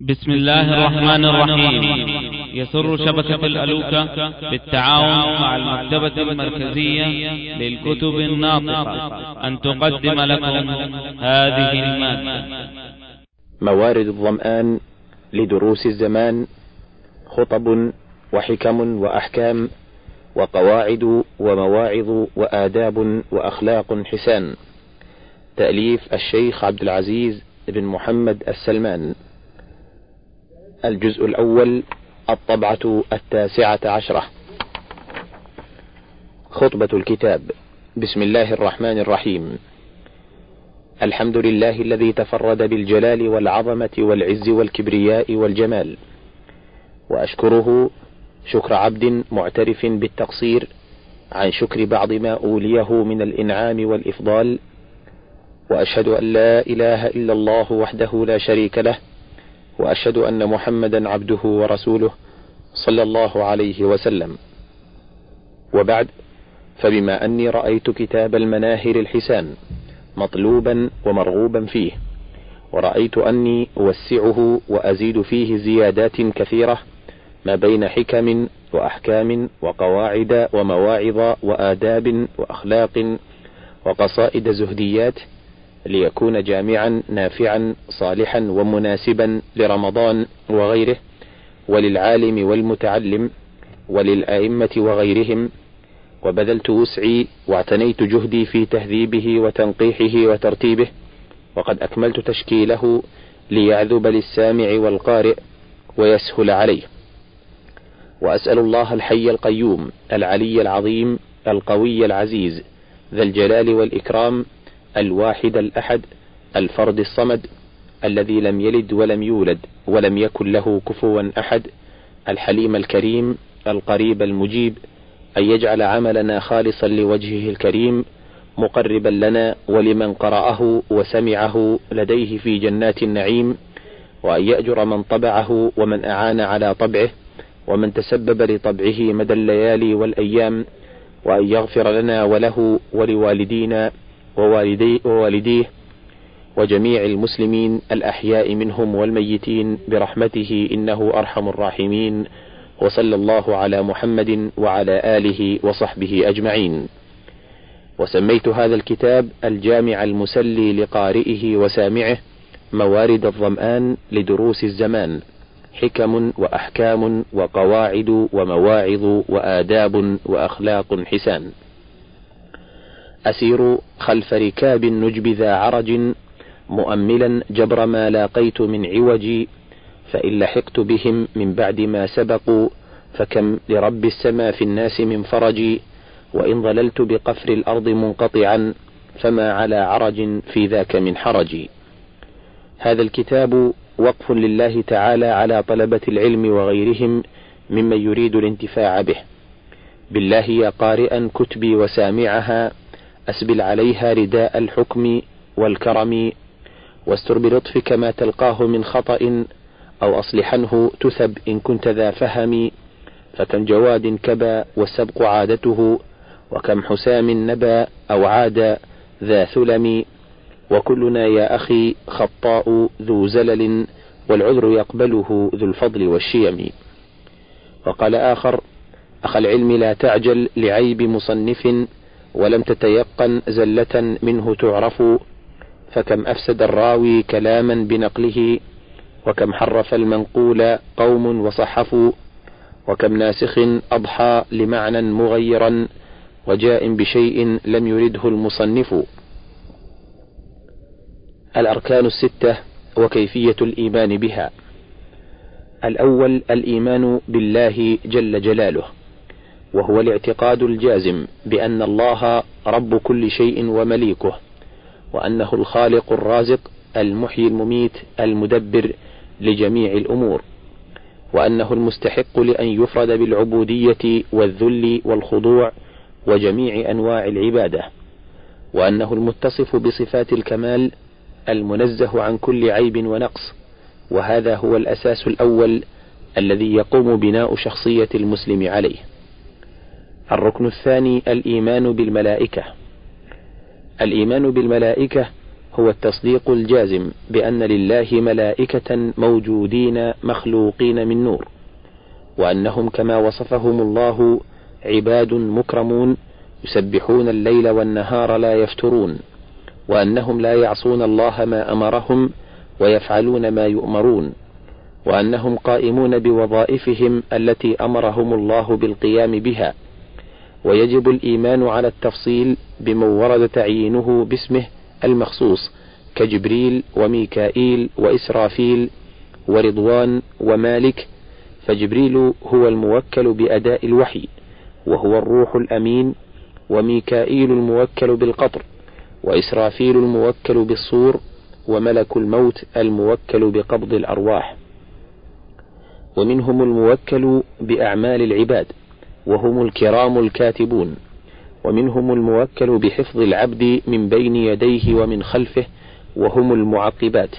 بسم الله الرحمن الرحيم. يسر شبكة الألوكة بالتعاون مع المكتبة المركزية للكتب الناطقة. أن تقدم لكم هذه المادة. موارد الظمآن لدروس الزمان خطب وحكم وأحكام وقواعد ومواعظ وآداب وأخلاق حسان. تأليف الشيخ عبد العزيز بن محمد السلمان. الجزء الأول الطبعة التاسعة عشرة. خطبة الكتاب. بسم الله الرحمن الرحيم. الحمد لله الذي تفرد بالجلال والعظمة والعز والكبرياء والجمال. وأشكره شكر عبد معترف بالتقصير عن شكر بعض ما أوليه من الإنعام والإفضال. وأشهد أن لا إله إلا الله وحده لا شريك له. وأشهد أن محمدا عبده ورسوله صلى الله عليه وسلم. وبعد فبما أني رأيت كتاب المناهر الحسان مطلوبا ومرغوبا فيه ورأيت أني أوسعه وأزيد فيه زيادات كثيرة ما بين حكم وأحكام وقواعد ومواعظ وآداب وأخلاق وقصائد زهديات ليكون جامعا نافعا صالحا ومناسبا لرمضان وغيره وللعالم والمتعلم وللأئمة وغيرهم. وبذلت وسعي واعتنيت جهدي في تهذيبه وتنقيحه وترتيبه. وقد أكملت تشكيله ليعذب للسامع والقارئ ويسهل عليه. وأسأل الله الحي القيوم العلي العظيم القوي العزيز ذا الجلال والإكرام الواحد الأحد الفرد الصمد الذي لم يلد ولم يولد ولم يكن له كفوا أحد الحليم الكريم القريب المجيب أن يجعل عملنا خالصا لوجهه الكريم مقربا لنا ولمن قرأه وسمعه لديه في جنات النعيم وأن يأجر من طبعه ومن أعان على طبعه ومن تسبب لطبعه مدى الليالي والأيام وأن يغفر لنا وله ولوالدينا ووالدي ووالديه وجميع المسلمين الأحياء منهم والميتين برحمته إنه أرحم الراحمين وصلى الله على محمد وعلى آله وصحبه أجمعين. وسميت هذا الكتاب الجامع المسلي لقارئه وسامعه موارد الظمآن لدروس الزمان حكم وأحكام وقواعد ومواعظ وآداب وأخلاق حسان. أسير خلف ركاب النجب ذا عرج مؤملا جبر ما لاقيت من عوج فإن لحقت بهم من بعد ما سبقوا فكم لرب السما في الناس من فرج وإن ظللت بقفر الأرض منقطعا فما على عرج في ذاك من حرج. هذا الكتاب وقف لله تعالى على طلبة العلم وغيرهم ممن يريد الانتفاع به. بالله يا قارئا كتبي وسامعها أسبل عليها رداء الحكم والكرم واستر بلطفك ما تلقاه من خطأ أو أصلحنه تثب إن كنت ذا فهم فكم جواد كبا والسبق عادته وكم حسام نبا أو عاد ذا ثلم وكلنا يا أخي خطاء ذو زلل والعذر يقبله ذو الفضل والشيم. وقال آخر أخ العلم لا تعجل لعيب مصنف ولم تتيقن زلة منه تعرف فكم أفسد الراوي كلاما بنقله وكم حرف المنقول قوم وصحفوا وكم ناسخ أضحى لمعنى مغيرا وجاء بشيء لم يرده المصنف. الأركان الستة وكيفية الإيمان بها. الأول الإيمان بالله جل جلاله. وهو الاعتقاد الجازم بأن الله رب كل شيء ومليكه وأنه الخالق الرازق المحيي المميت المدبر لجميع الأمور وأنه المستحق لأن يفرد بالعبودية والذل والخضوع وجميع أنواع العبادة وأنه المتصف بصفات الكمال المنزه عن كل عيب ونقص وهذا هو الأساس الأول الذي يقوم بناء شخصية المسلم عليه. الركن الثاني الإيمان بالملائكة. الإيمان بالملائكة هو التصديق الجازم بأن لله ملائكة موجودين مخلوقين من نور وأنهم كما وصفهم الله عباد مكرمون يسبحون الليل والنهار لا يفترون وأنهم لا يعصون الله ما أمرهم ويفعلون ما يؤمرون وأنهم قائمون بوظائفهم التي أمرهم الله بالقيام بها. ويجب الإيمان على التفصيل بمن ورد تعيينه باسمه المخصوص كجبريل وميكائيل وإسرافيل ورضوان ومالك فجبريل هو الموكل بأداء الوحي وهو الروح الأمين وميكائيل الموكل بالقطر وإسرافيل الموكل بالصور وملك الموت الموكل بقبض الأرواح. ومنهم الموكل بأعمال العباد. وهم الكرام الكاتبون ومنهم الموكل بحفظ العبد من بين يديه ومن خلفه وهم المعقبات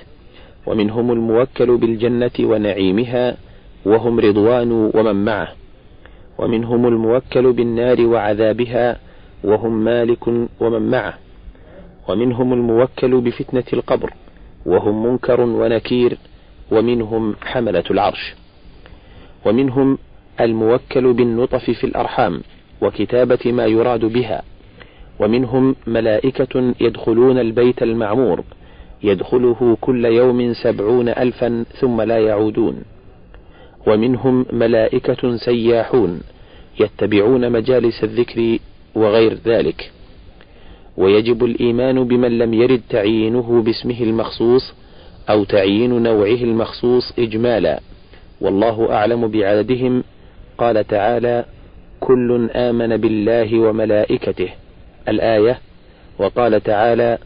ومنهم الموكل بالجنة ونعيمها وهم رضوان ومن معه ومنهم الموكل بالنار وعذابها وهم مالك ومن معه ومنهم الموكل بفتنة القبر وهم منكر ونكير ومنهم حملة العرش ومنهم الموكل بالنطف في الأرحام وكتابة ما يراد بها ومنهم ملائكة يدخلون البيت المعمور يدخله كل يوم سبعون ألفا ثم لا يعودون ومنهم ملائكة سياحون يتبعون مجالس الذكر وغير ذلك ويجب الإيمان بمن لم يرد تعيينه باسمه المخصوص أو تعيين نوعه المخصوص إجمالا والله أعلم بعددهم قال تعالى كل آمن بالله وملائكته. الآية وقال تعالى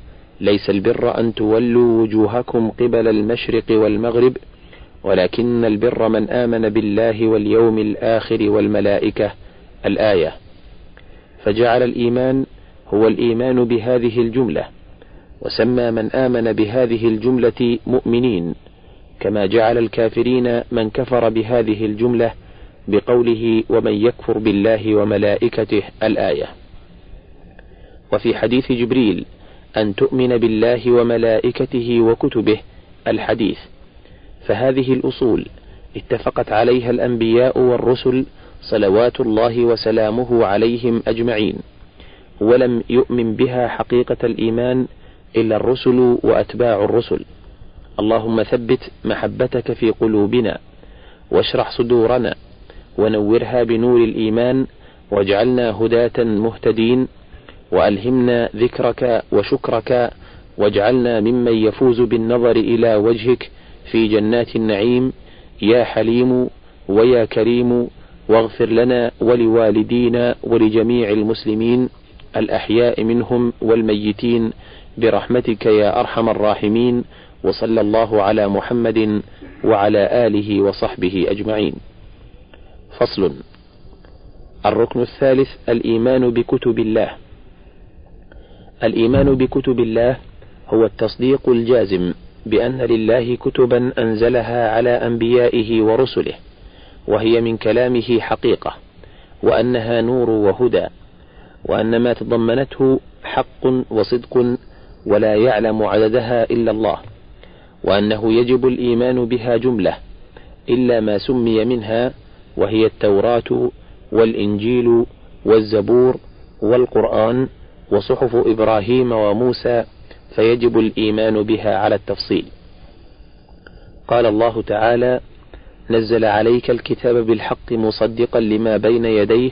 ليس البر أن تولوا وجوهكم قبل المشرق والمغرب ولكن البر من آمن بالله واليوم الآخر والملائكة. الآية فجعل الإيمان هو الإيمان بهذه الجملة وسمى من آمن بهذه الجملة مؤمنين كما جعل الكافرين من كفر بهذه الجملة بقوله ومن يكفر بالله وملائكته الآية. وفي حديث جبريل أن تؤمن بالله وملائكته وكتبه الحديث. فهذه الأصول اتفقت عليها الأنبياء والرسل صلوات الله وسلامه عليهم أجمعين. ولم يؤمن بها حقيقة الإيمان إلا الرسل وأتباع الرسل. اللهم ثبت محبتك في قلوبنا واشرح صدورنا ونورها بنور الإيمان واجعلنا هداة مهتدين وألهمنا ذكرك وشكرك واجعلنا ممن يفوز بالنظر إلى وجهك في جنات النعيم يا حليم ويا كريم واغفر لنا ولوالدينا ولجميع المسلمين الأحياء منهم والميتين برحمتك يا أرحم الراحمين وصلى الله على محمد وعلى آله وصحبه أجمعين. فصل الركن الثالث الإيمان بكتب الله. الإيمان بكتب الله هو التصديق الجازم بأن لله كتبا أنزلها على أنبيائه ورسله، وهي من كلامه حقيقة، وأنها نور وهدى، وأن ما تضمنته حق وصدق ولا يعلم عددها إلا الله وأنه يجب الإيمان بها جملة إلا ما سمي منها وهي التوراة والإنجيل والزبور والقرآن وصحف إبراهيم وموسى فيجب الإيمان بها على التفصيل. قال الله تعالى نزل عليك الكتاب بالحق مصدقا لما بين يديه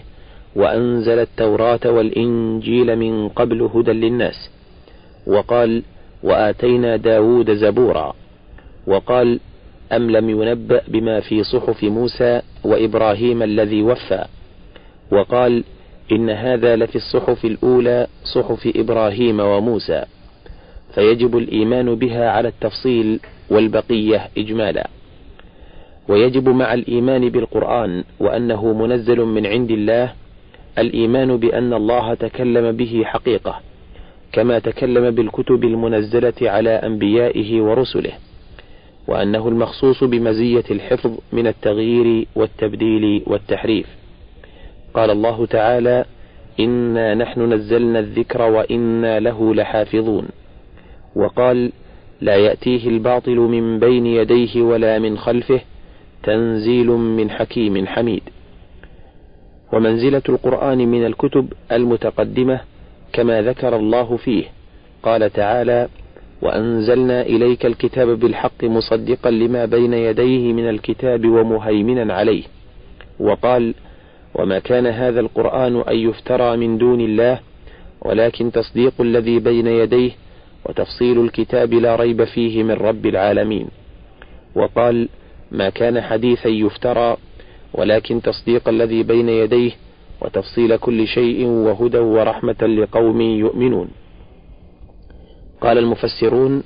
وأنزل التوراة والإنجيل من قبل هدى للناس. وقال وآتينا داود زبورا. وقال أم لم ينبأ بما في صحف موسى وإبراهيم الذي وفى؟ وقال إن هذا لفي الصحف الأولى صحف إبراهيم وموسى فيجب الإيمان بها على التفصيل والبقية إجمالا. ويجب مع الإيمان بالقرآن وأنه منزل من عند الله الإيمان بأن الله تكلم به حقيقة كما تكلم بالكتب المنزلة على أنبيائه ورسله. وأنه المخصوص بمزية الحفظ من التغيير والتبديل والتحريف. قال الله تعالى إنا نحن نزلنا الذكر وإنا له لحافظون. وقال لا يأتيه الباطل من بين يديه ولا من خلفه تنزيل من حكيم حميد. ومنزلة القرآن من الكتب المتقدمة كما ذكر الله فيه. قال تعالى وأنزلنا إليك الكتاب بالحق مصدقا لما بين يديه من الكتاب ومهيمنا عليه. وقال وما كان هذا القرآن أن يفترى من دون الله ولكن تصديق الذي بين يديه وتفصيل الكتاب لا ريب فيه من رب العالمين. وقال ما كان حديثا يفترى ولكن تصديق الذي بين يديه وتفصيل كل شيء وهدى ورحمة لقوم يؤمنون. قال المفسرون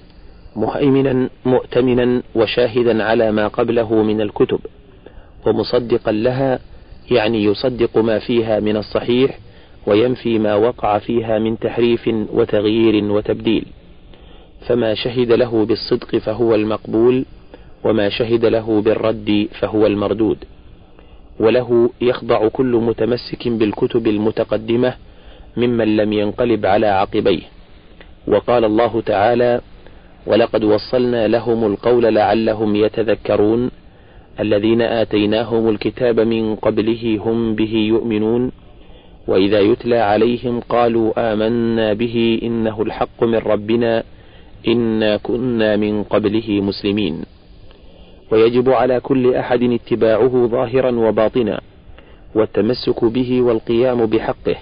مهيمنا مؤتمنا وشاهدا على ما قبله من الكتب ومصدقا لها يعني يصدق ما فيها من الصحيح وينفي ما وقع فيها من تحريف وتغيير وتبديل. فما شهد له بالصدق فهو المقبول وما شهد له بالرد فهو المردود. وله يخضع كل متمسك بالكتب المتقدمة ممن لم ينقلب على عقبيه. وقال الله تعالى ولقد وصلنا لهم القول لعلهم يتذكرون الذين آتيناهم الكتاب من قبله هم به يؤمنون وإذا يتلى عليهم قالوا آمنا به إنه الحق من ربنا إنا كنا من قبله مسلمين. ويجب على كل أحد اتباعه ظاهرا وباطنا والتمسك به والقيام بحقه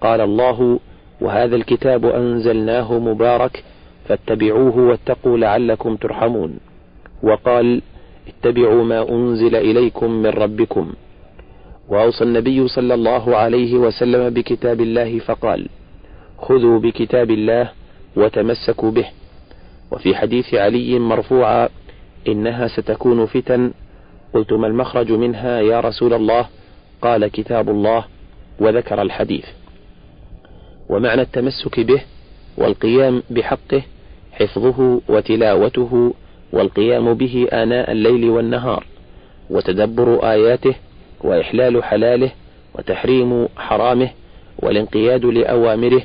قال الله وهذا الكتاب أنزلناه مبارك فاتبعوه واتقوا لعلكم ترحمون. وقال اتبعوا ما أنزل إليكم من ربكم. وأوصى النبي صلى الله عليه وسلم بكتاب الله فقال خذوا بكتاب الله وتمسكوا به. وفي حديث علي مرفوعا إنها ستكون فتن. قلت ما المخرج منها يا رسول الله؟ قال كتاب الله. وذكر الحديث. ومعنى التمسك به والقيام بحقه حفظه وتلاوته والقيام به آناء الليل والنهار وتدبر آياته وإحلال حلاله وتحريم حرامه والانقياد لأوامره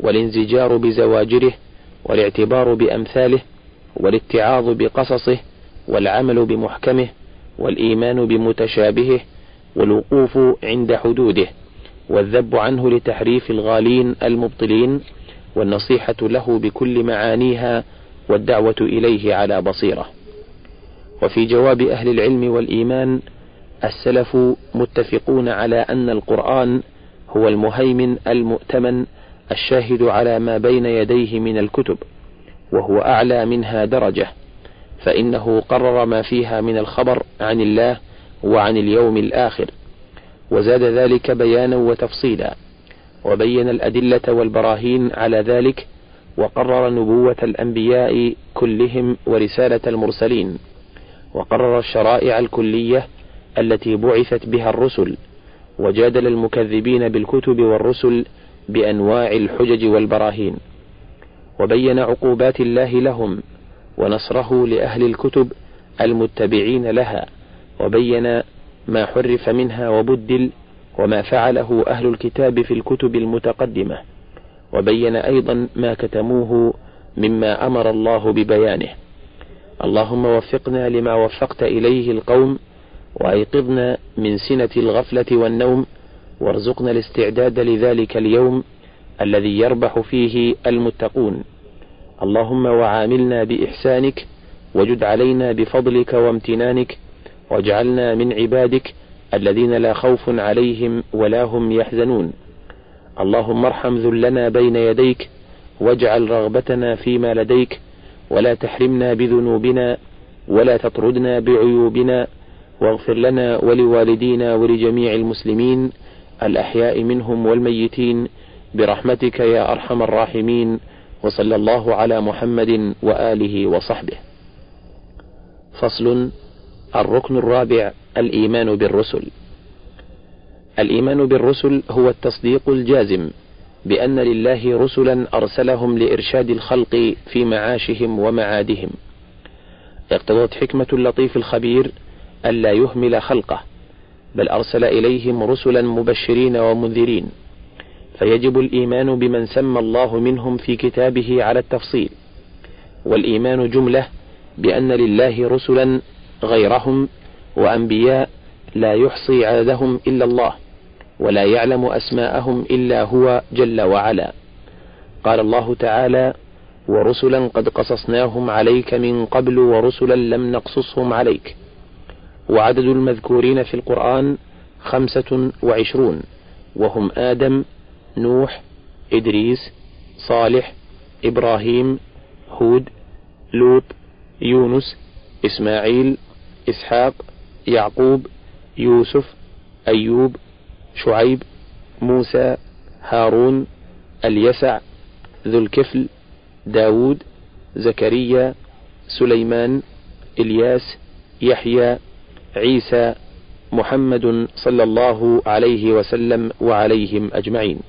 والانزجار بزواجره والاعتبار بأمثاله والاتعاظ بقصصه والعمل بمحكمه والإيمان بمتشابهه والوقوف عند حدوده. والذب عنه لتحريف الغالين المبطلين والنصيحة له بكل معانيها والدعوة إليه على بصيرة. وفي جواب أهل العلم والإيمان السلف متفقون على أن القرآن هو المهيمن المؤتمن الشاهد على ما بين يديه من الكتب، وهو أعلى منها درجة، فإنه قرر ما فيها من الخبر عن الله وعن اليوم الآخر، وزاد ذلك بيانا وتفصيلا وبين الأدلة والبراهين على ذلك وقرر نبوة الأنبياء كلهم ورسالة المرسلين وقرر الشرائع الكلية التي بعثت بها الرسل وجادل المكذبين بالكتب والرسل بأنواع الحجج والبراهين وبين عقوبات الله لهم ونصره لأهل الكتب المتبعين لها وبين ما حرف منها وبدل وما فعله أهل الكتاب في الكتب المتقدمة وبين أيضا ما كتموه مما أمر الله ببيانه. اللهم وفقنا لما وفقت إليه القوم وأيقظنا من سنة الغفلة والنوم وارزقنا الاستعداد لذلك اليوم الذي يربح فيه المتقون. اللهم وعاملنا بإحسانك وجد علينا بفضلك وامتنانك واجعلنا من عبادك الذين لا خوف عليهم ولا هم يحزنون. اللهم ارحم ذلنا بين يديك واجعل رغبتنا فيما لديك ولا تحرمنا بذنوبنا ولا تطردنا بعيوبنا واغفر لنا ولوالدينا ولجميع المسلمين الأحياء منهم والميتين برحمتك يا أرحم الراحمين وصلى الله على محمد وآله وصحبه. فصل الركن الرابع الإيمان بالرسل. الإيمان بالرسل هو التصديق الجازم بأن لله رسلا أرسلهم لإرشاد الخلق في معاشهم ومعادهم. اقتضت حكمة اللطيف الخبير ألا يهمل خلقه، بل أرسل إليهم رسلا مبشرين ومنذرين. فيجب الإيمان بمن سمى الله منهم في كتابه على التفصيل، والإيمان جملة بأن لله رسلا غيرهم وأنبياء لا يحصي عددهم إلا الله ولا يعلم أسماءهم إلا هو جل وعلا. قال الله تعالى ورسلا قد قصصناهم عليك من قبل ورسلا لم نقصصهم عليك. وعدد المذكورين في القرآن خمسة وعشرون وهم آدم نوح إدريس صالح إبراهيم هود لوط يونس إسماعيل إسحاق يعقوب يوسف أيوب شعيب موسى هارون اليسع ذو الكفل داود زكريا سليمان إلياس يحيى عيسى محمد صلى الله عليه وسلم وعليهم أجمعين.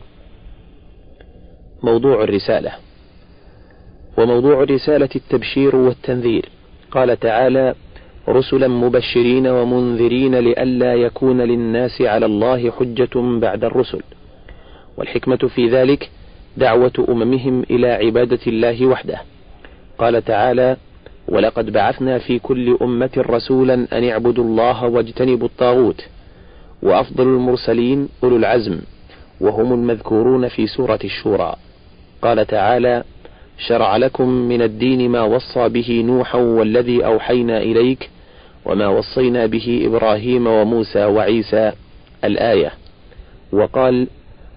موضوع الرسالة. وموضوع الرسالة التبشير والتنذير. قال تعالى رسلا مبشرين ومنذرين لئلا يكون للناس على الله حجة بعد الرسل. والحكمة في ذلك دعوة أممهم إلى عبادة الله وحده. قال تعالى ولقد بعثنا في كل أمة رسولا أن اعبدوا الله واجتنبوا الطاغوت وأفضل المرسلين أولو العزم وهم المذكورون في سورة الشورى. قال تعالى شرع لكم من الدين ما وصى به نوحا والذي أوحينا إليك وما وصينا به إبراهيم وموسى وعيسى الآية. وقال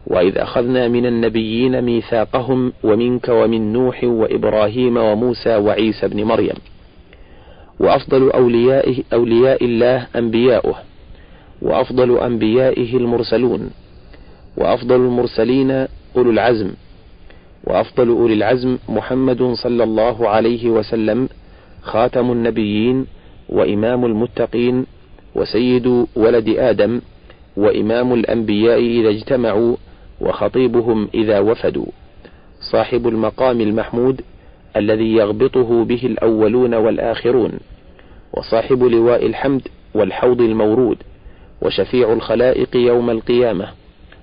وإذ أخذنا من النبيين ميثاقهم ومنك ومن نوح وإبراهيم وموسى وعيسى بن مريم. وأفضل أوليائه أولياء الله أنبياؤه وأفضل أنبيائه المرسلون وأفضل المرسلين أولو العزم وأفضل أولي العزم محمد صلى الله عليه وسلم خاتم النبيين وإمام المتقين وسيد ولد آدم وإمام الأنبياء إذا اجتمعوا وخطيبهم إذا وفدوا. صاحب المقام المحمود الذي يغبطه به الأولون والآخرون وصاحب لواء الحمد والحوض المورود وشفيع الخلائق يوم القيامة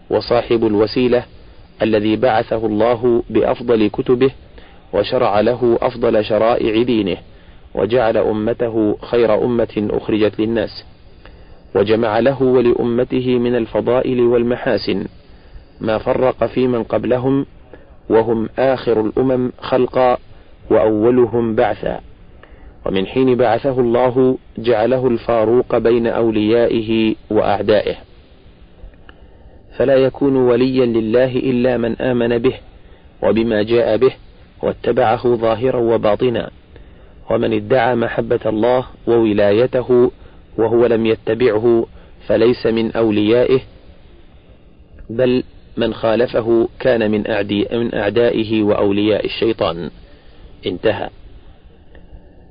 وصاحب الوسيلة الذي بعثه الله بأفضل كتبه وشرع له أفضل شرائع دينه. وجعل أمته خير أمة أخرجت للناس وجمع له ولأمته من الفضائل والمحاسن ما فرق في من قبلهم وهم آخر الأمم خلقا وأولهم بعثا. ومن حين بعثه الله جعله الفاروق بين أوليائه وأعدائه. فلا يكون وليا لله إلا من آمن به وبما جاء به واتبعه ظاهرا وباطنا. ومن ادعى محبة الله وولايته وهو لم يتبعه فليس من أوليائه بل من خالفه كان من أعدائه وأولياء الشيطان. انتهى.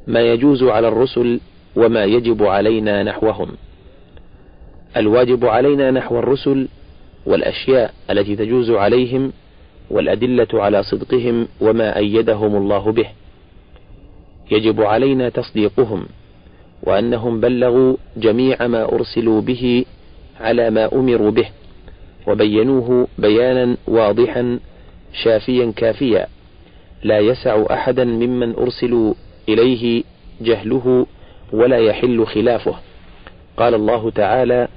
ما يجوز على الرسل وما يجب علينا نحوهم. الواجب علينا نحو الرسل والأشياء التي تجوز عليهم والأدلة على صدقهم وما أيدهم الله به. يجب علينا تصديقهم وأنهم بلغوا جميع ما أرسلوا به على ما أمروا به وبينوه بيانا واضحا شافيا كافيا لا يسع أحدا ممن أرسلوا إليه جهله ولا يحل خلافه. قال الله تعالى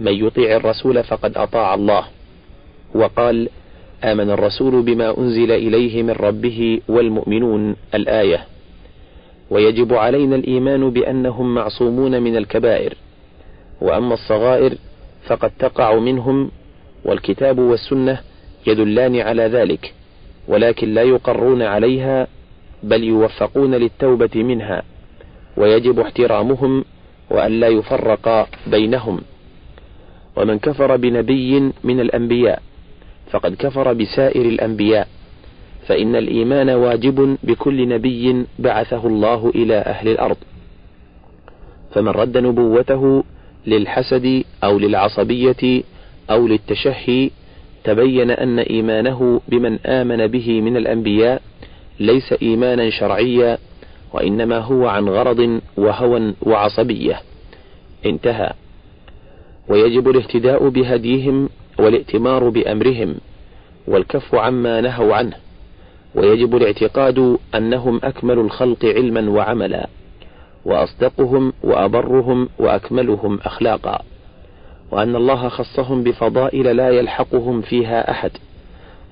من يطيع الرسول فقد أطاع الله وقال آمن الرسول بما أنزل إليه من ربه والمؤمنون الآية. ويجب علينا الإيمان بأنهم معصومون من الكبائر. وأما الصغائر فقد تقع منهم والكتاب والسنة يدلان على ذلك ولكن لا يقرون عليها بل يوفقون للتوبة منها. ويجب احترامهم وأن لا يفرق بينهم. ومن كفر بنبي من الأنبياء فقد كفر بسائر الأنبياء. فإن الإيمان واجب بكل نبي بعثه الله إلى أهل الأرض. فمن رد نبوته للحسد أو للعصبية أو للتشهي تبين أن إيمانه بمن آمن به من الأنبياء ليس إيمانا شرعيا وإنما هو عن غرض وهوى وعصبية. انتهى. ويجب الاهتداء بهديهم والائتمار بأمرهم والكف عما نهوا عنه. ويجب الاعتقاد أنهم أكمل الخلق علما وعملا وأصدقهم وأبرهم وأكملهم أخلاقا وأن الله خصهم بفضائل لا يلحقهم فيها أحد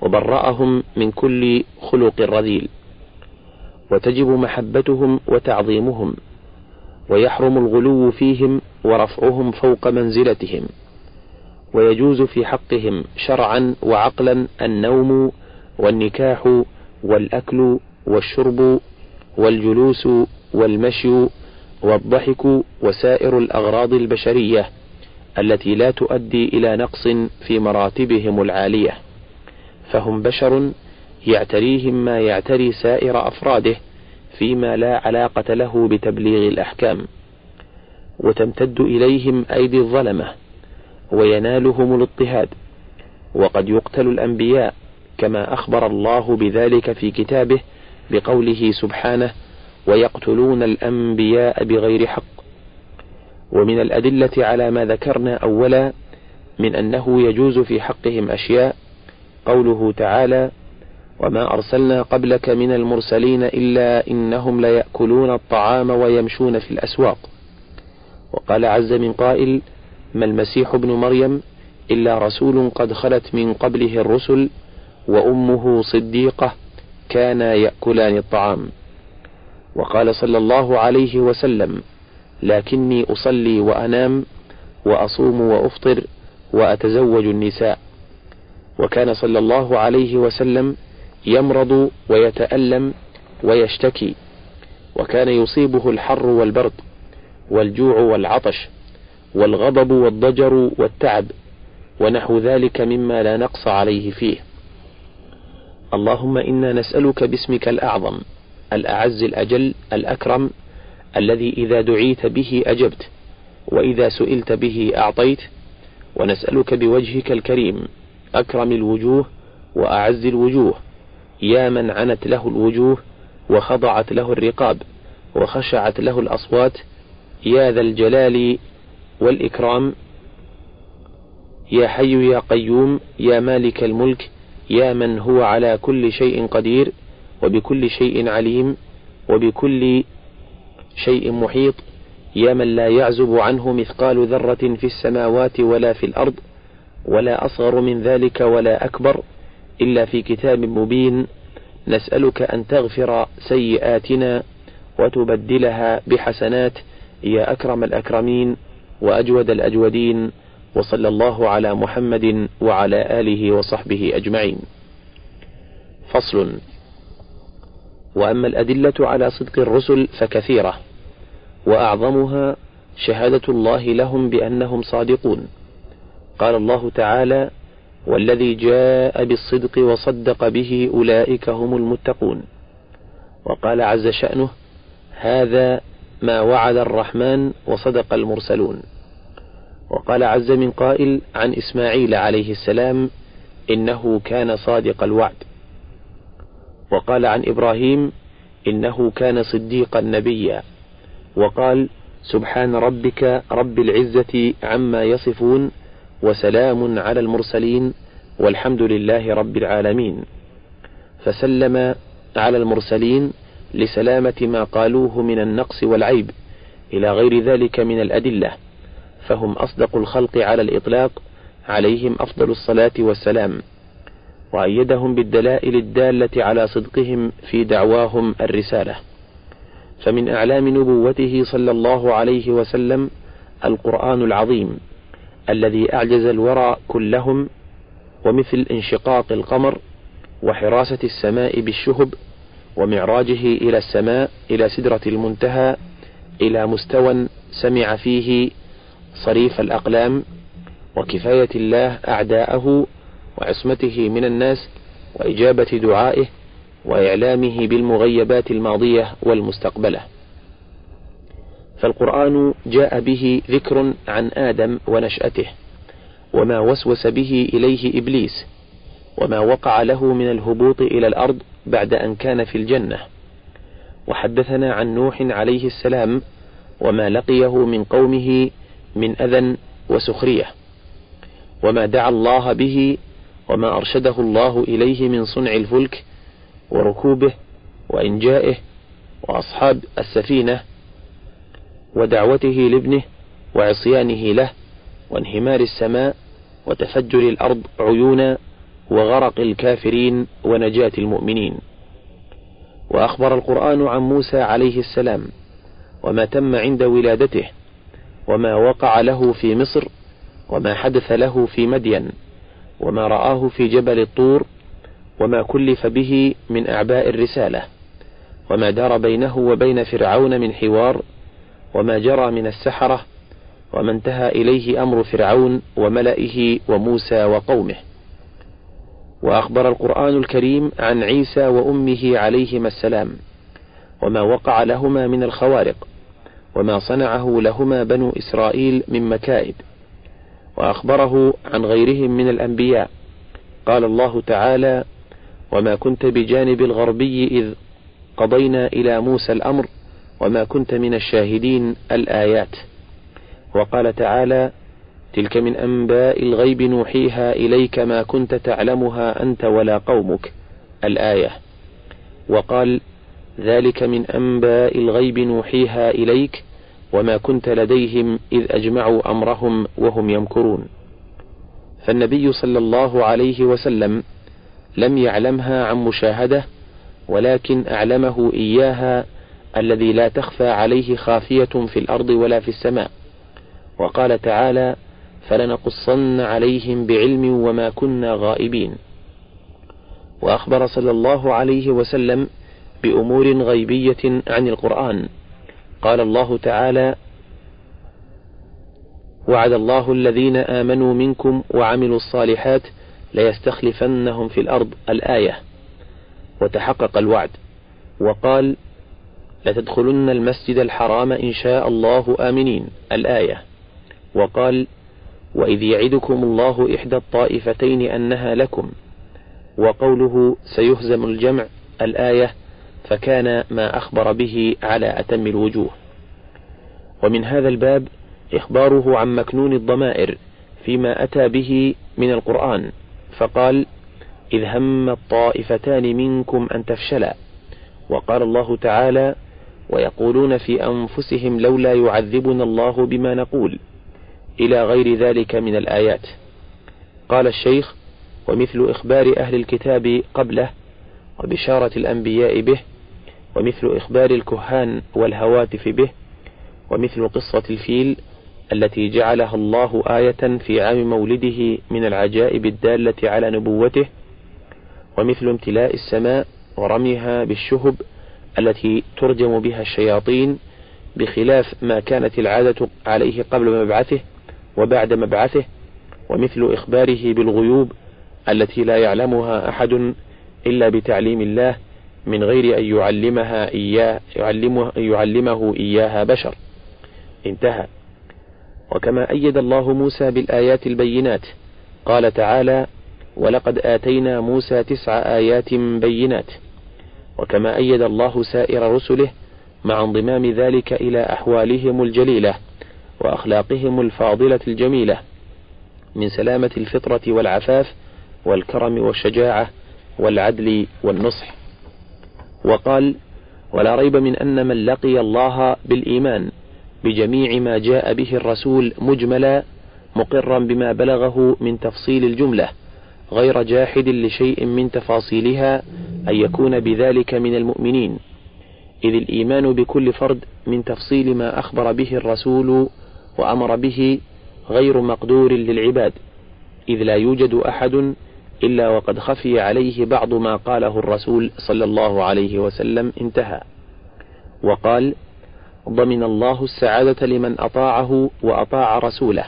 وبرأهم من كل خلق رذيل وتجب محبتهم وتعظيمهم ويحرم الغلو فيهم ورفعهم فوق منزلتهم ويجوز في حقهم شرعا وعقلا النوم والنكاح والأكل والشرب والجلوس والمشي والضحك وسائر الأغراض البشرية التي لا تؤدي إلى نقص في مراتبهم العالية. فهم بشر يعتريهم ما يعتري سائر أفراده فيما لا علاقة له بتبليغ الأحكام. وتمتد إليهم أيدي الظلمة وينالهم الاضطهاد. وقد يقتل الأنبياء كما أخبر الله بذلك في كتابه بقوله سبحانه ويقتلون الأنبياء بغير حق. ومن الأدلة على ما ذكرنا أولا من أنه يجوز في حقهم أشياء قوله تعالى وما أرسلنا قبلك من المرسلين إلا إنهم ليأكلون الطعام ويمشون في الأسواق. وقال عز من قائل ما المسيح ابن مريم إلا رسول قد خلت من قبله الرسل وأمه صديقة كانا يأكلان الطعام. وقال صلى الله عليه وسلم لكني أصلي وأنام وأصوم وأفطر وأتزوج النساء. وكان صلى الله عليه وسلم يمرض ويتألم ويشتكي وكان يصيبه الحر والبرد والجوع والعطش والغضب والضجر والتعب ونحو ذلك مما لا نقص عليه فيه. اللهم إنا نسألك باسمك الأعظم الأعز الأجل الأكرم الذي إذا دعيت به أجبت وإذا سئلت به أعطيت ونسألك بوجهك الكريم أكرم الوجوه وأعز الوجوه يا من عنت له الوجوه وخضعت له الرقاب وخشعت له الأصوات يا ذا الجلال والإكرام يا حي يا قيوم يا مالك الملك يا من هو على كل شيء قدير وبكل شيء عليم وبكل شيء محيط يا من لا يعزب عنه مثقال ذرة في السماوات ولا في الأرض ولا أصغر من ذلك ولا أكبر إلا في كتاب مبين نسألك أن تغفر سيئاتنا وتبدلها بحسنات يا أكرم الأكرمين وأجود الأجودين. وصلى الله على محمد وعلى آله وصحبه أجمعين. فصل وأما الأدلة على صدق الرسل فكثيرة، وأعظمها شهادة الله لهم بأنهم صادقون. قال الله تعالى: والذي جاء بالصدق وصدق به أولئك هم المتقون. وقال عز شأنه: هذا ما وعد الرحمن وصدق المرسلون. وقال عز من قائل عن إسماعيل عليه السلام إنه كان صادق الوعد. وقال عن إبراهيم إنه كان صديقا نبيا. وقال سبحان ربك رب العزة عما يصفون وسلام على المرسلين والحمد لله رب العالمين. فسلم على المرسلين لسلامة ما قالوه من النقص والعيب إلى غير ذلك من الأدلة. فهم أصدق الخلق على الإطلاق عليهم أفضل الصلاة والسلام. وأيدهم بالدلائل الدالة على صدقهم في دعواهم الرسالة. فمن أعلام نبوته صلى الله عليه وسلم القرآن العظيم الذي أعجز الورى كلهم ومثل انشقاق القمر وحراسة السماء بالشهب ومعراجه إلى السماء إلى سدرة المنتهى إلى مستوى سمع فيه صريف الأقلام وكفاية الله أعداءه وعصمته من الناس وإجابة دعائه وإعلامه بالمغيبات الماضية والمستقبلة. فالقرآن جاء به ذكر عن آدم ونشأته وما وسوس به إليه إبليس وما وقع له من الهبوط إلى الأرض بعد أن كان في الجنة. وحدثنا عن نوح عليه السلام وما لقيه من قومه من أذى وسخرية. وما دعا الله به وما أرشده الله إليه من صنع الفلك وركوبه وإنجائه وأصحاب السفينة ودعوته لابنه وعصيانه له وانهمار السماء وتفجر الأرض عيونا وغرق الكافرين ونجاة المؤمنين. وأخبر القرآن عن موسى عليه السلام وما تم عند ولادته وما وقع له في مصر وما حدث له في مدين وما رآه في جبل الطور وما كلف به من أعباء الرسالة وما دار بينه وبين فرعون من حوار وما جرى من السحرة وما انتهى إليه أمر فرعون وملئه وموسى وقومه. وأخبر القرآن الكريم عن عيسى وأمه عليهما السلام وما وقع لهما من الخوارق وما صنعه لهما بنو إسرائيل من مكائد وأخبره عن غيرهم من الأنبياء. قال الله تعالى وما كنت بجانب الغربي إذ قضينا إلى موسى الأمر وما كنت من الشاهدين الآيات. وقال تعالى تلك من أنباء الغيب نوحيها إليك ما كنت تعلمها أنت ولا قومك. الآية. وقال ذلك من أنباء الغيب نوحيها إليك وما كنت لديهم إذ أجمعوا أمرهم وهم يمكرون. فالنبي صلى الله عليه وسلم لم يعلمها عن مشاهدة ولكن أعلمه إياها الذي لا تخفى عليه خافية في الأرض ولا في السماء. وقال تعالى فلنقصن عليهم بعلم وما كنا غائبين. وأخبر صلى الله عليه وسلم بأمور غيبية عن القرآن. قال الله تعالى وعد الله الذين آمنوا منكم وعملوا الصالحات ليستخلفنهم في الأرض الآية. وتحقق الوعد. وقال لتدخلن المسجد الحرام إن شاء الله آمنين. الآية. وقال وإذ يعدكم الله إحدى الطائفتين أنها لكم. وقوله سيهزم الجمع. الآية. فكان ما أخبر به على أتم الوجوه. ومن هذا الباب إخباره عن مكنون الضمائر فيما أتى به من القرآن فقال إذ هم الطائفتان منكم أن تفشلا. وقال الله تعالى ويقولون في أنفسهم لولا يعذبنا الله بما نقول إلى غير ذلك من الآيات. قال الشيخ ومثل إخبار أهل الكتاب قبله وبشارة الأنبياء به ومثل إخبار الكهان والهواتف به ومثل قصة الفيل التي جعلها الله آية في عام مولده من العجائب الدالة على نبوته ومثل امتلاء السماء ورميها بالشهب التي ترجم بها الشياطين بخلاف ما كانت العادة عليه قبل مبعثه وبعد مبعثه ومثل إخباره بالغيوب التي لا يعلمها أحد إلا بتعليم الله من غير أن يعلمها إياه يعلمه, يعلمه إياها بشر. انتهى. وكما أيد الله موسى بالآيات البينات قال تعالى ولقد آتينا موسى تسع آيات بينات وكما أيد الله سائر رسله مع انضمام ذلك إلى أحوالهم الجليلة وأخلاقهم الفاضلة الجميلة من سلامة الفطرة والعفاف والكرم والشجاعة والعدل والنصح. وقال ولا ريب من أن من لقي الله بالإيمان بجميع ما جاء به الرسول مجملا مقرا بما بلغه من تفصيل الجملة غير جاحد لشيء من تفاصيلها أن يكون بذلك من المؤمنين. إذ الإيمان بكل فرد من تفصيل ما أخبر به الرسول وأمر به غير مقدور للعباد إذ لا يوجد أحد إلا وقد خفي عليه بعض ما قاله الرسول صلى الله عليه وسلم انتهى. وقال ضمن الله السعادة لمن أطاعه وأطاع رسوله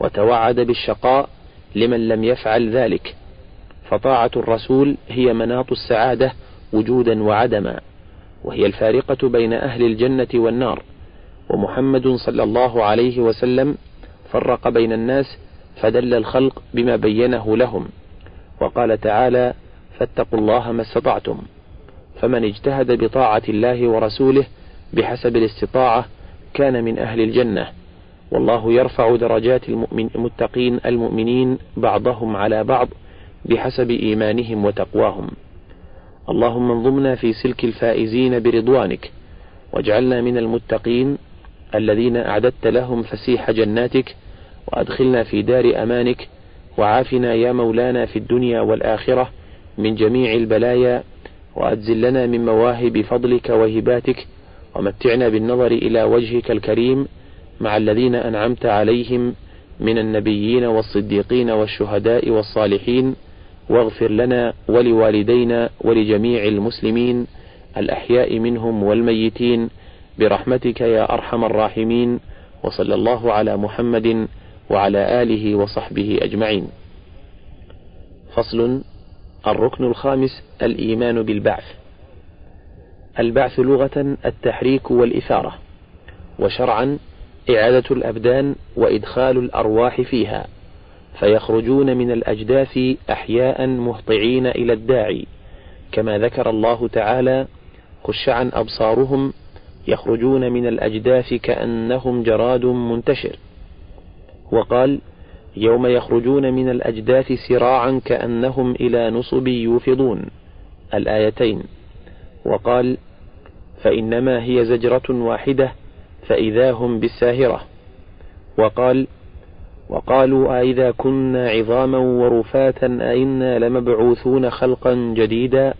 وتوعد بالشقاء لمن لم يفعل ذلك فطاعة الرسول هي مناط السعادة وجودا وعدما وهي الفارقة بين أهل الجنة والنار ومحمد صلى الله عليه وسلم فرق بين الناس فدل الخلق بما بينه لهم. وقال تعالى فاتقوا الله ما استطعتم. فمن اجتهد بطاعة الله ورسوله بحسب الاستطاعة كان من أهل الجنة. والله يرفع درجات المتقين المؤمنين بعضهم على بعض بحسب إيمانهم وتقواهم. اللهم انظمنا في سلك الفائزين برضوانك واجعلنا من المتقين الذين أعددت لهم فسيح جناتك وأدخلنا في دار أمانك وعافنا يا مولانا في الدنيا والآخرة من جميع البلايا وأجزل لنا من مواهب فضلك وهباتك ومتعنا بالنظر إلى وجهك الكريم مع الذين أنعمت عليهم من النبيين والصديقين والشهداء والصالحين واغفر لنا ولوالدينا ولجميع المسلمين الأحياء منهم والميتين برحمتك يا أرحم الراحمين وصلى الله على محمد وعلى آله وصحبه أجمعين. فصل الركن الخامس الإيمان بالبعث. البعث لغة التحريك والإثارة، وشرعا إعادة الأبدان وإدخال الأرواح فيها، فيخرجون من الأجداث أحياء مهطعين إلى الداعي، كما ذكر الله تعالى: خشعا أبصارهم يخرجون من الأجداث كأنهم جراد منتشر. وقال: يوم يخرجون من الأجداث سراعا كأنهم إلى نصب يوفضون. الآيتين. وقال: فإنما هي زجرة واحدة فإذا هم بالساهرة وقال وقالوا أئذا كنا عظاما ورفاتا أئنا لمبعوثون خلقا جديدا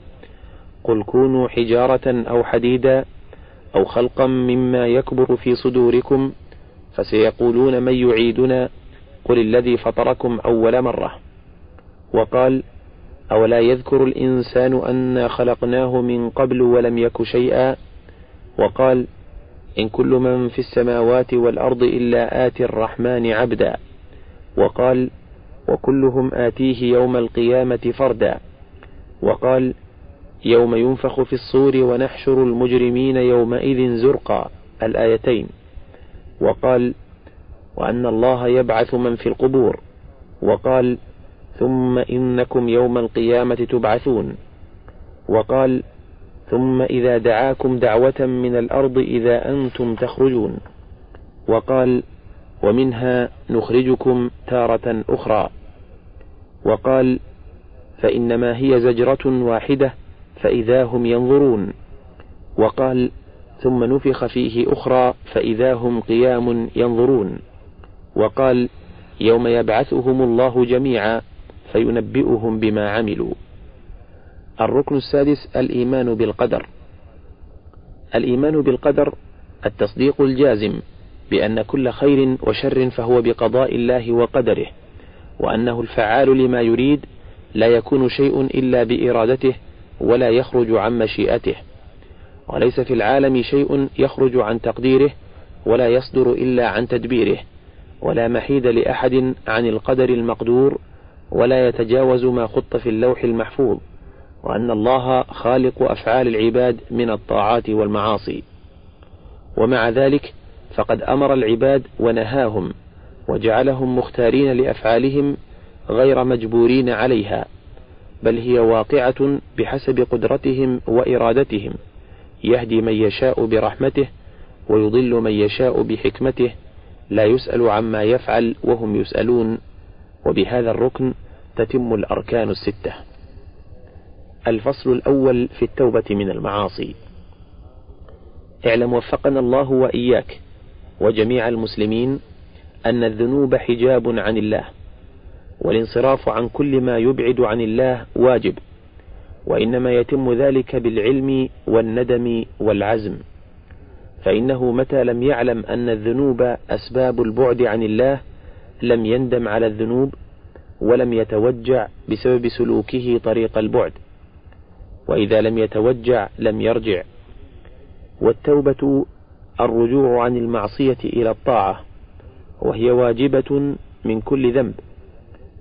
قل كونوا حجارة أو حديدا أو خلقا مما يكبر في صدوركم فسيقولون من يعيدنا؟ قل الذي فطركم أول مرة. وقال أولا يذكر الإنسان أنا خلقناه من قبل ولم يك شيئا؟ وقال إن كل من في السماوات والأرض إلا آتي الرحمن عبدا. وقال وكلهم آتيه يوم القيامة فردا. وقال يوم ينفخ في الصور ونحشر المجرمين يومئذ زرقا. الآيتين. وقال وأن الله يبعث من في القبور. وقال ثم إنكم يوم القيامة تبعثون. وقال ثم إذا دعاكم دعوة من الأرض إذا أنتم تخرجون. وقال ومنها نخرجكم تارة أخرى. وقال فإنما هي زجرة واحدة فإذا هم ينظرون. وقال ثم نفخ فيه أخرى فإذا هم قيام ينظرون. وقال يوم يبعثهم الله جميعا فينبئهم بما عملوا. الركن السادس الإيمان بالقدر. الإيمان بالقدر التصديق الجازم بأن كل خير وشر فهو بقضاء الله وقدره وأنه الفعال لما يريد لا يكون شيء إلا بإرادته ولا يخرج عن مشيئته. وليس في العالم شيء يخرج عن تقديره ولا يصدر إلا عن تدبيره ولا محيد لأحد عن القدر المقدور ولا يتجاوز ما خط في اللوح المحفوظ وأن الله خالق أفعال العباد من الطاعات والمعاصي. ومع ذلك فقد أمر العباد ونهاهم وجعلهم مختارين لأفعالهم غير مجبورين عليها بل هي واقعة بحسب قدرتهم وإرادتهم. يهدي من يشاء برحمته ويضل من يشاء بحكمته لا يسأل عما يفعل وهم يسألون وبهذا الركن تتم الأركان الستة. الفصل الأول في التوبة من المعاصي. اعلم وفقنا الله وإياك وجميع المسلمين أن الذنوب حجاب عن الله والانصراف عن كل ما يبعد عن الله واجب. وإنما يتم ذلك بالعلم والندم والعزم. فإنه متى لم يعلم أن الذنوب أسباب البعد عن الله لم يندم على الذنوب ولم يتوجع بسبب سلوكه طريق البعد. وإذا لم يتوجع لم يرجع. والتوبة الرجوع عن المعصية إلى الطاعة وهي واجبة من كل ذنب.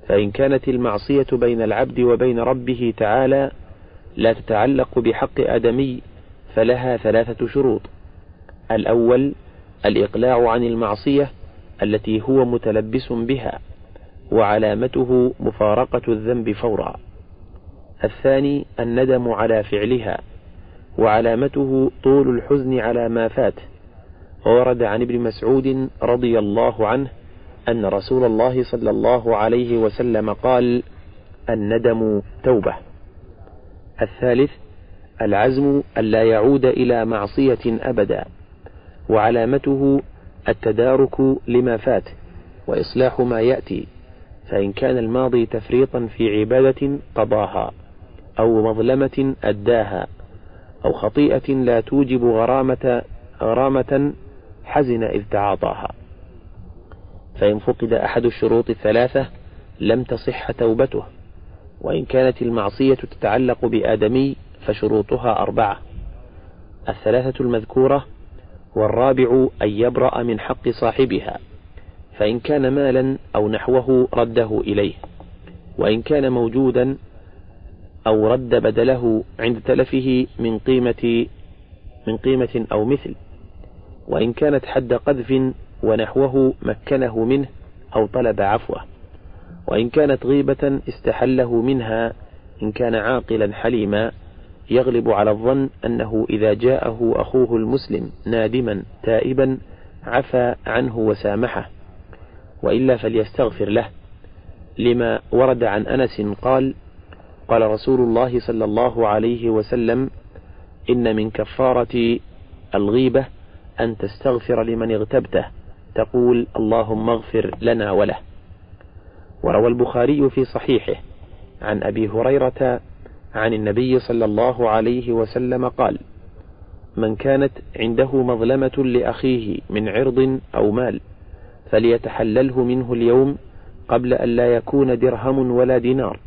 فإن كانت المعصية بين العبد وبين ربه تعالى لا تتعلق بحق آدمي فلها ثلاثة شروط. الأول الإقلاع عن المعصية التي هو متلبس بها وعلامته مفارقة الذنب فورا. الثاني الندم على فعلها وعلامته طول الحزن على ما فات. وورد عن ابن مسعود رضي الله عنه أن رسول الله صلى الله عليه وسلم قال الندم توبة. الثالث العزم ألا يعود إلى معصية أبدا وعلامته التدارك لما فات وإصلاح ما يأتي فإن كان الماضي تفريطا في عبادة قضاها أو مظلمة أداها أو خطيئة لا توجب غرامة غرامة حزن إذ تعاطاها. فإن فقد أحد الشروط الثلاثة لم تصح توبته. وإن كانت المعصية تتعلق بآدمي فشروطها أربعة. الثلاثة المذكورة والرابع أن يبرأ من حق صاحبها فإن كان مالا أو نحوه رده إليه. وإن كان موجودا أو رد بدله عند تلفه من قيمة من قيمة أو مثل. وإن كانت حد قذف ونحوه مكنه منه أو طلب عفوه. وإن كانت غيبة استحله منها إن كان عاقلا حليما يغلب على الظن أنه إذا جاءه أخوه المسلم نادما تائبا عفى عنه وسامحه. وإلا فليستغفر له. لما ورد عن أنس قال قال رسول الله صلى الله عليه وسلم إن من كفارة الغيبة أن تستغفر لمن اغتبته. تقول اللهم اغفر لنا وله. وروى البخاري في صحيحه عن أبي هريرة عن النبي صلى الله عليه وسلم قال من كانت عنده مظلمة لأخيه من عرض أو مال فليتحلله منه اليوم قبل أن لا يكون درهم ولا دينار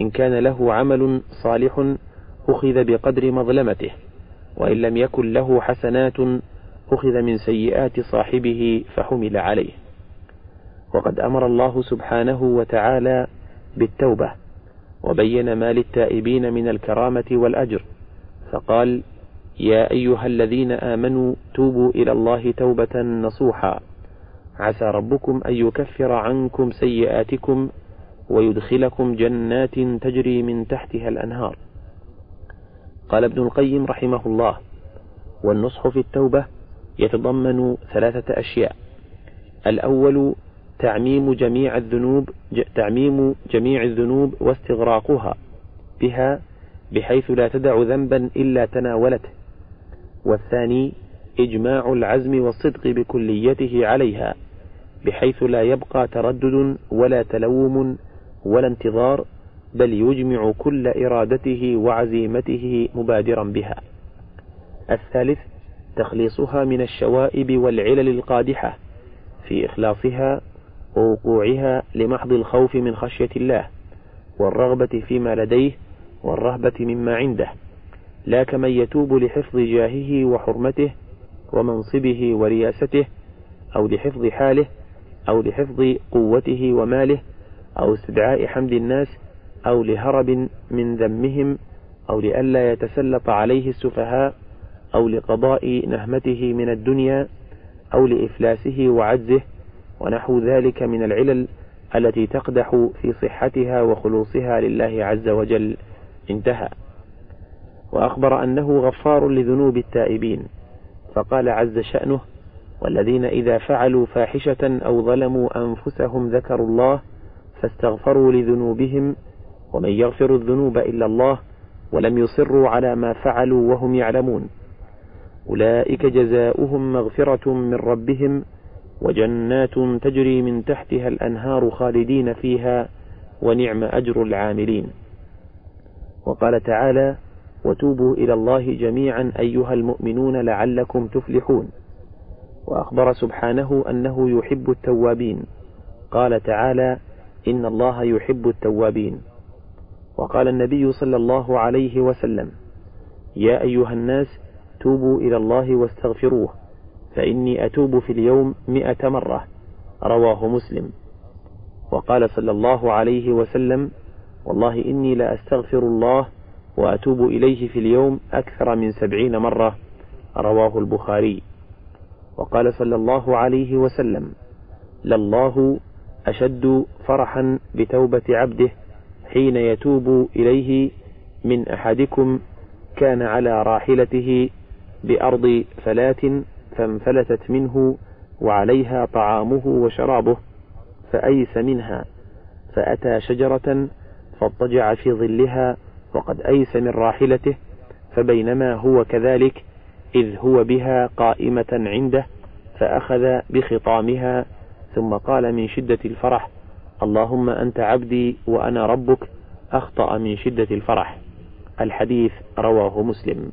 إن كان له عمل صالح أخذ بقدر مظلمته وإن لم يكن له حسنات أخذ من سيئات صاحبه فحمل عليه. وقد أمر الله سبحانه وتعالى بالتوبة وبين ما للتائبين من الكرامة والأجر فقال يا أيها الذين آمنوا توبوا إلى الله توبة نصوحا عسى ربكم أن يكفر عنكم سيئاتكم ويدخلكم جنات تجري من تحتها الأنهار. قال ابن القيم رحمه الله والنصح في التوبة يتضمن ثلاثة أشياء الأول تعميم جميع الذنوب تعميم جميع الذنوب واستغراقها بها بحيث لا تدع ذنبا إلا تناولته. والثاني إجماع العزم والصدق بكليته عليها بحيث لا يبقى تردد ولا تلوم ولا انتظار بل يجمع كل إرادته وعزيمته مبادرا بها. الثالث تخليصها من الشوائب والعلل القادحة في إخلاصها ووقوعها لمحض الخوف من خشية الله والرغبة فيما لديه والرهبة مما عنده. لا كمن يتوب لحفظ جاهه وحرمته ومنصبه ورياسته أو لحفظ حاله أو لحفظ قوته وماله أو استدعاء حمد الناس أو لهرب من ذمهم أو لئلا يتسلط عليه السفهاء أو لقضاء نهمته من الدنيا أو لإفلاسه وعجزه ونحو ذلك من العلل التي تقدح في صحتها وخلوصها لله عز وجل. انتهى. وأخبر أنه غفار لذنوب التائبين. فقال عز شأنه والذين إذا فعلوا فاحشة أو ظلموا أنفسهم ذكروا الله فاستغفروا لذنوبهم ومن يغفر الذنوب إلا الله ولم يصروا على ما فعلوا وهم يعلمون. أولئك جزاؤهم مغفرة من ربهم وجنات تجري من تحتها الأنهار خالدين فيها ونعم أجر العاملين. وقال تعالى وتوبوا إلى الله جميعا أيها المؤمنون لعلكم تفلحون. وأخبر سبحانه أنه يحب التوابين. قال تعالى إن الله يحب التوابين. وقال النبي صلى الله عليه وسلم يا أيها الناس توبوا إلى الله واستغفروه. فإني أتوب في اليوم مئة مرة. رواه مسلم. وقال صلى الله عليه وسلم والله إني لأستغفر الله وأتوب إليه في اليوم أكثر من سبعين مرة. رواه البخاري. وقال صلى الله عليه وسلم لله أشد فرحا بتوبة عبده حين يتوب إليه من أحدكم كان على راحلته بأرض فلاة فانفلتت منه وعليها طعامه وشرابه فأيس منها فأتى شجرة فاضطجع في ظلها وقد أيس من راحلته فبينما هو كذلك إذ هو بها قائمة عنده فأخذ بخطامها ثم قال من شدة الفرح اللهم أنت عبدي وأنا ربك أخطأ من شدة الفرح. الحديث رواه مسلم.